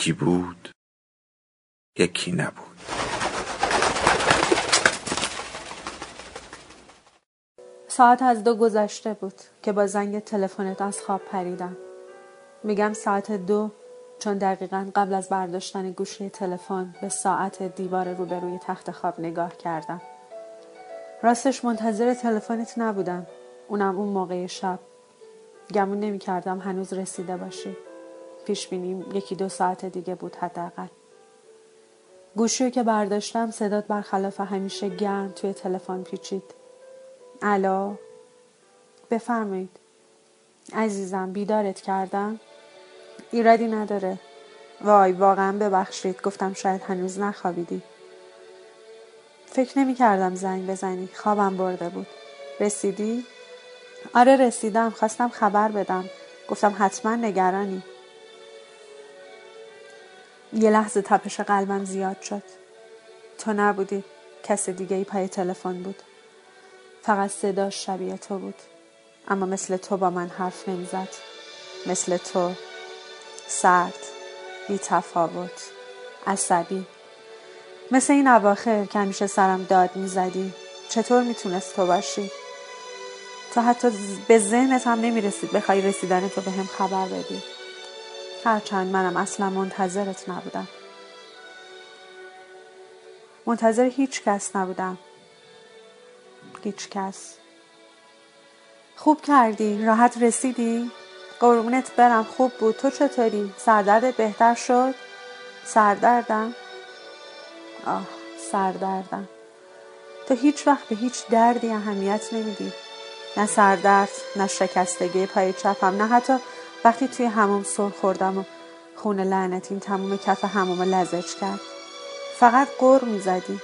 یکی بود یکی نبود. ساعت از دو گذشته بود که با زنگ تلفنت از خواب پریدم. میگم ساعت دو چون دقیقا قبل از برداشتن گوشی تلفن به ساعت دیوار روبروی تخت خواب نگاه کردم. راستش منتظر تلفنت نبودم. اونم اون موقع شب. گمون نمی کردم هنوز رسیده باشی. پیش بینیم. یکی دو ساعت دیگه بود حداقل. گوشی که برداشتم صدات برخلاف همیشه گرم توی تلفن پیچید. الا بفرمایید. عزیزم بیدارت کردم؟ ایرادی نداره. وای واقعا ببخشید. گفتم شاید هنوز نخوابیدی. فکر نمی کردم زنگ بزنی. خوابم برده بود. رسیدی؟ آره رسیدم. خواستم خبر بدم. گفتم حتما نگرانی. یه لحظه تپش قلبم زیاد شد. تو نبودی. کس دیگه ای پای تلفن بود. فقط صداش شبیه تو بود. اما مثل تو با من حرف نمی‌زد. مثل تو. سرد. بی تفاوت. عصبی. مثل این اواخر که همیشه سرم داد می‌زدی. چطور می‌تونست تو باشی؟ تو حتی به ذهنت هم نمی‌رسید. بخوای رسیدن تو به هم خبر بدی. هرچند منم اصلا منتظرت نبودم. منتظر هیچ کس نبودم. هیچ کس. خوب کردی راحت رسیدی. قربونت برم خوب بود. تو چطوری؟ سردردت بهتر شد؟ سردردم؟ آه سردردم. تو هیچ وقت به هیچ دردی اهمیت نمیدی. نه سردرد نه شکستگی پای چپم نه حتی وقتی توی هموم سر خوردم و خون لعنتین تموم کف هموم لزج کرد. فقط قر می‌زدی.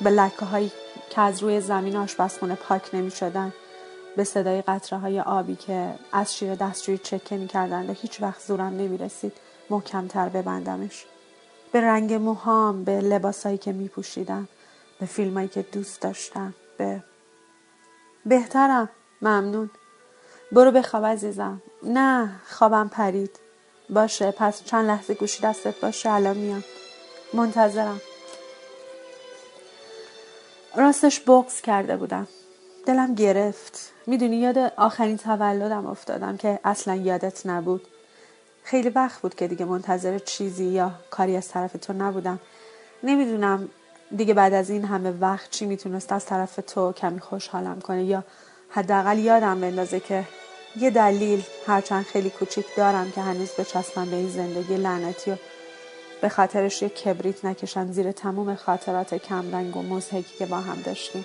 به لکه هایی که از روی زمین آشپزخونه پاک نمی شدن به صدای قطره های آبی که از شیر دستشویی چکه می کردن و هیچ وقت زورم نمی رسید محکمتر ببندمش. به رنگ موهام به لباسایی که می پوشیدم به فیلمایی که دوست داشتم به بهترم. ممنون. برو بخواب عزیزم. نه خوابم پرید. باشه پس چند لحظه گوشی دستت باشه الان میام. منتظرم. راستش بغز کرده بودم. دلم گرفت. می‌دونی یاد آخرین تولدم افتادم که اصلا یادت نبود. خیلی وقت بود که دیگه منتظر چیزی یا کاری از طرف تو نبودم. نمی‌دونم دیگه بعد از این همه وقت چی می‌تونست از طرف تو کمی خوشحالم کنه یا حداقل یادم بندازه که یه دلیل هرچند خیلی کوچیک دارم که هنوز بچسبم به این زندگی لعنتی و به خاطرش یه کبریت نکشم زیر تموم خاطرات کمرنگ و مزهکی که با هم داشتیم.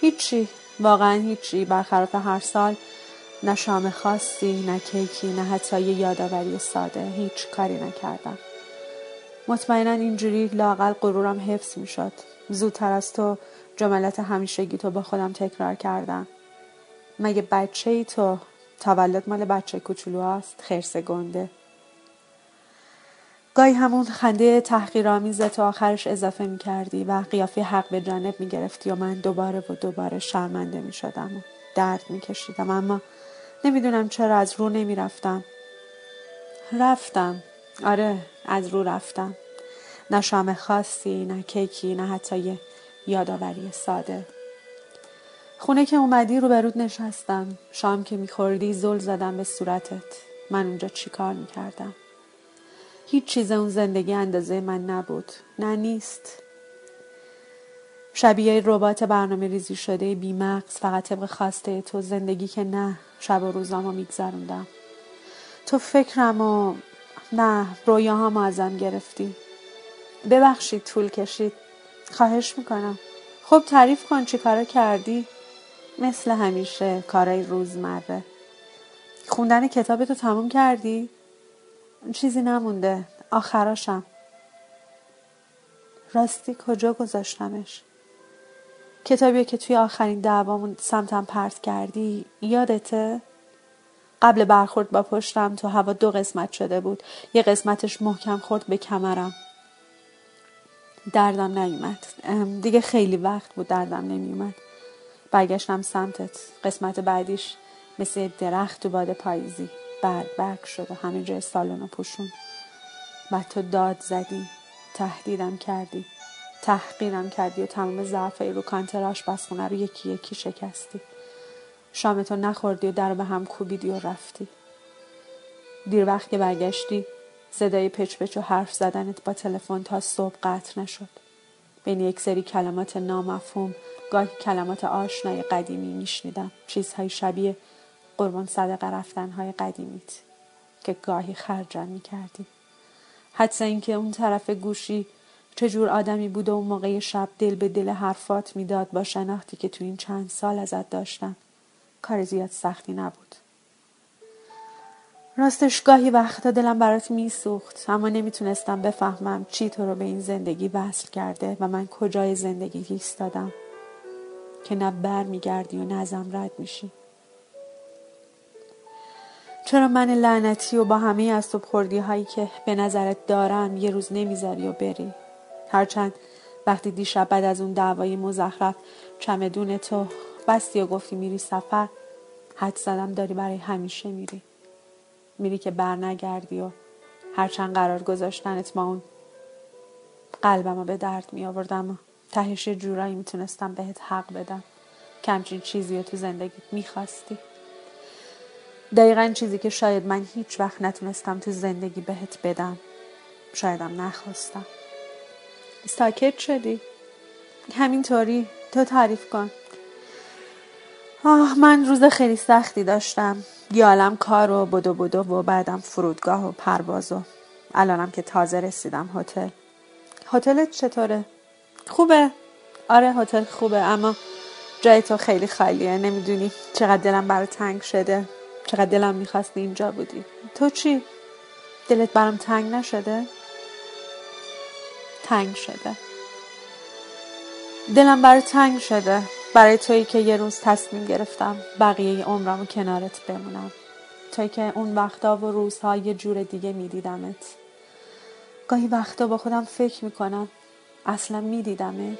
هیچی واقعا هیچی برخلاف هر سال نه شام خاصی نه کیکی نه حتی یه یادآوری ساده هیچ کاری نکردم. مطمئنا اینجوری لاقل غرورم حفظ می‌شد. زودتر از تو جملت همیشگی تو با خودم تکرار کردم. مگه بچه ای تو؟ تولد مال بچه کوچولو هست خرس گنده گاهی همون خنده تحقیرآمیز تو آخرش اضافه می کردی و قیافه حق به جانب می گرفتی و من دوباره و دوباره شرمنده می شدم و درد می کشیدم اما نمی‌دونم چرا از رو نمی رفتم. رفتم آره از رو رفتم. نه شام خاصی نه کیکی نه حتی یادآوری ساده. خونه که اومدی رو برود نشستم. شام که میخوردی زل زدم به صورتت. من اونجا چیکار می‌کردم؟ هیچ چیز اون زندگی اندازه من نبود. نه نیست. شبیه ربات برنامه ریزی شده بیمغز فقط طبق خواسته تو زندگی که نه شب و روزامو میگذروندم. تو فکرم و نه رویاهام ازم گرفتی. ببخشید طول کشید. خواهش می‌کنم. خب تعریف کن چی کارا کردی؟ مثل همیشه کارای روزمره. خوندن کتابتو تموم کردی؟ چیزی نمونده. آخراشم. راستی کجا گذاشتمش؟ کتابی که توی آخرین دعوامون سمتم پرت کردی یادته؟ قبل برخورد با پشتم تو هوا دو قسمت شده بود. یه قسمتش محکم خورد به کمرم. دردم نیومد. دیگه خیلی وقت بود دردم نمیومد. برگشتم سمتت. قسمت بعدیش مثل درخت تو باد پاییزی. برگ برگ شد و همه جای سالن و پوشون. و تو داد زدی. تهدیدم کردی. تحقیرم کردی و تمام ضعفای رو کانتر آشپزخونه رو یکی یکی شکستی. شامتو نخوردی و در به هم کوبیدی و رفتی. دیر وقت که برگشتی صدای پچ پچ و حرف زدنت با تلفن تا صبح قطع نشد. بین یک سری کلمات نامفهوم گاهی کلمات آشنای قدیمی میشنیدم. چیزهای شبیه قربان صدقه رفتنهای قدیمیت که گاهی خرجم می‌کردی. حدث اینکه اون طرف گوشی چجور آدمی بود و اون موقع شب دل به دل حرفات می‌داد با شناختی که تو این چند سال ازت داشتم کار زیاد سختی نبود. راستش گاهی وقتا دلم برات میسوخت اما نمی‌تونستم بفهمم چی تو رو به این زندگی وصل کرده و من کجای زندگی ایستادم. که نه بر میگردی و نه ازم رد میشی. چرا من لعنتی و با همه از تو هایی که به نظرت دارم یه روز نمی‌ذاری و بری؟ هرچند وقتی دیشب بعد از اون دعوای مزخرف چمدون تو بستی و گفتی میری سفر حد زدم داری برای همیشه میری. میری که بر نگردی و هرچند قرار گذاشتنت ما اون قلبمو به درد می آوردم تهش جورایی می‌تونستم بهت حق بدم کمچین چیزی رو تو زندگیت می‌خواستی. دقیقا چیزی که شاید من هیچ وقت نتونستم تو زندگی بهت بدم شایدم نخواستم. ساکت شدی؟ همینطوری؟ تو تعریف کن. آه من روز خیلی سختی داشتم. یالم کار و بدو بدو و بعدم فرودگاه و پرواز و الانم که تازه رسیدم هتل. هتلت چطوره؟ خوبه. آره هتل خوبه اما جای تو خیلی خالیه. نمی‌دونی چقدر دلم برای تنگ شده. چقدر دلم می‌خواستی اینجا بودی. تو چی؟ دلت برام تنگ نشده؟ تنگ شده. دلم برای تنگ شده. برای تویی که یه روز تصمیم گرفتم بقیه عمرم و کنارت بمونم. توی که اون وقتا و روزها یه جور دیگه میدیدمت. گاهی وقتا با خودم فکر می‌کنم اصلا میدیدمت.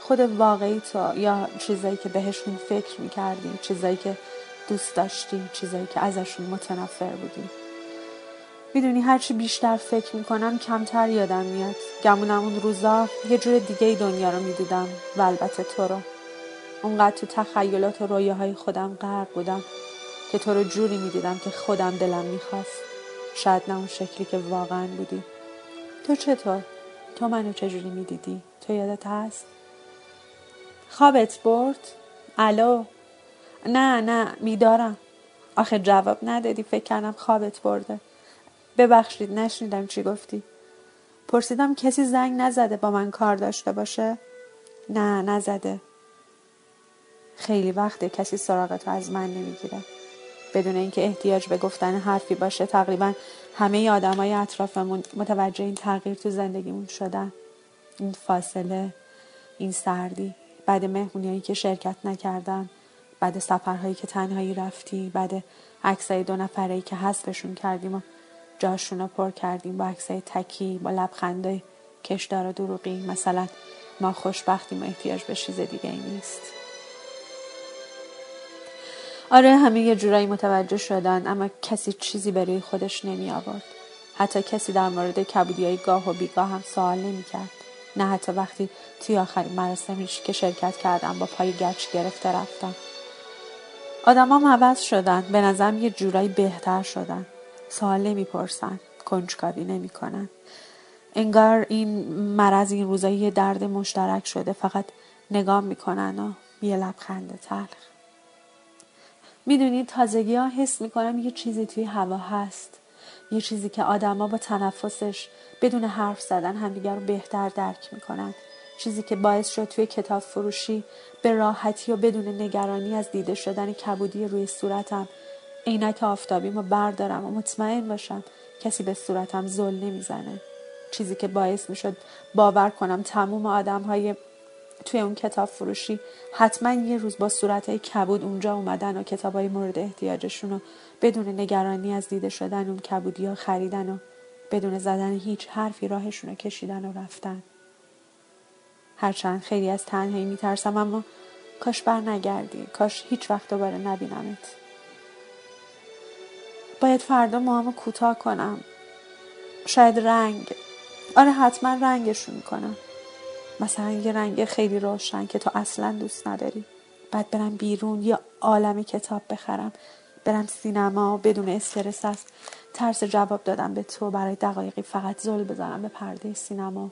خود واقعی تو یا چیزایی که بهشون فکر می‌کردی چیزایی که دوست داشتی چیزایی که ازشون متنفر بودی می‌دونی هرچی بیشتر فکر می‌کنم کمتر یادم میاد. گمونم اون روزا یه جور دیگه دنیا رو می‌دیدم و البته تو رو. اونقدر تو تخیلات و رویاهای خودم غرق بودم که تو رو جوری می‌دیدم که خودم دلم می‌خواست. شاید نه اون شکلی که واقعا بودی. تو چطور؟ تو منو چجوری می‌دیدی؟ تو یادت هست؟ خوابت برد؟ الو؟ نه نه میدارم آخه جواب ندادی فکر کردم خوابت برده ببخشید نشنیدم چی گفتی پرسیدم کسی زنگ نزده با من کار داشته باشه نه نزده خیلی وقته کسی سراغتو از من نمی‌گیره بدون اینکه احتیاج به گفتن حرفی باشه تقریبا همه آدمای اطرافمون متوجه این تغییر تو زندگیمون شدن. این فاصله این سردی. بعد مهمونیایی که شرکت نکردن بعد سفرهایی که تنهایی رفتی بعد عکسای دو نفره که حذفشون کردیم و جاشون رو پر کردیم با عکسای تکی با لبخندای کشدار و دروغی. مثلا ما خوشبختیم و احتیاج به چیز دیگه ای نیست. آره همه یه جورایی متوجه شدن اما کسی چیزی برای خودش نمی آورد. حتی کسی در مورد کبودی های گاه و بیگاه هم سوال نمی کرد. نه حتی وقتی توی آخرین مراسمیش که شرکت کردم با پای گچ گرفته رفتم. آدمام عوض شدن به نظرم یه جورایی بهتر شدن. سوال نمی‌پرسن کنجکاوی نمی‌کنن انگار این مرض این روزایی یه درد مشترک شده فقط نگاه می‌کنن و یه لبخند تلخ. می‌دونی تازگی ها حس می‌کنم یه چیزی توی هوا هست. یه چیزی که آدما با تنفسش بدون حرف زدن همدیگر رو بهتر درک می‌کنن. چیزی که باعث شد توی کتاب فروشی به راحتی و بدون نگرانی از دیده شدن کبودی روی صورتم عینک آفتابیمو بردارم و مطمئن باشم کسی به صورتم زل نمی‌زنه. چیزی که باعث می‌شد باور کنم تموم آدم های توی اون کتاب فروشی. حتما یه روز با صورت کبود اونجا اومدن و کتاب های مورد احتیاجشون رو بدون نگرانی از دیده شدن اون کبودی ها خریدن و بدون زدن هیچ حرفی راهشون رو کشیدن و رفتن. هرچند خیلی از تنهایی میترسم اما کاش بر نگردی کاش هیچ وقت دوباره نبینمت. باید فردا موهامو کوتاه کنم. شاید رنگ. آره حتما رنگشون می‌کنم. مثلا یه رنگ خیلی روشن که تو اصلا دوست نداری. بعد برم بیرون یا عالم کتاب بخرم. برم سینما بدون استرس از ترس جواب دادم به تو برای دقایقی فقط زل بزنم به پرده سینما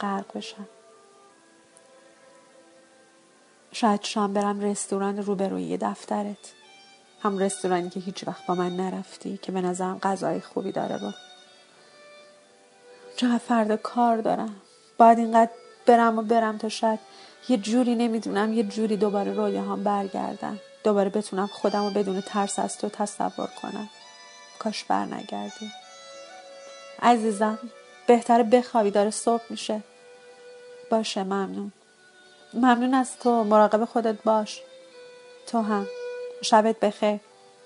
غرق بشم. شاید شام برم رستوران روبروی دفترت. هم رستورانی که هیچ وقت با من نرفتی که به نظرم غذای خوبی داره با. چقدر فردا کار دارم. باید اینقدر برم و برم تا شاید یه جوری نمی‌دونم یه جوری دوباره رویاهام برگردم. دوباره بتونم خودم رو بدون ترس از تو تصور کنم. کاش بر نگردی. عزیزم بهتره بخوابی داره صبح میشه. باشه ممنون. ممنون از تو مراقب خودت باش. تو هم. شبت بخیر.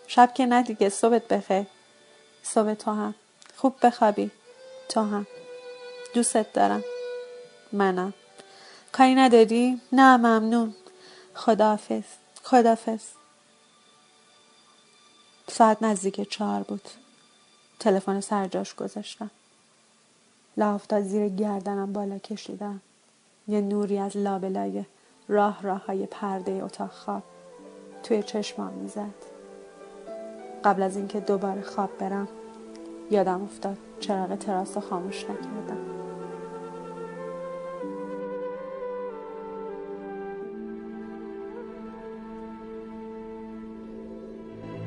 شب که نه دیگه صبحت بخیر. صبح تو هم. خوب بخوابی. تو هم. دوستت دارم. منم. کاری نداری؟ نه ممنون. خداحافظ. خداحافظ. ساعت نزدیک چهار بود. تلفن سرجاش گذاشتم. لافتاد زیر گردنم بالا کشیدم. یه نوری از لابلای راه راه های پرده اتاق خواب توی چشمام می‌زد. قبل از اینکه دوباره خواب برم یادم افتاد چراغ تراس خاموش نکردم.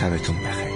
شبتون بخیر.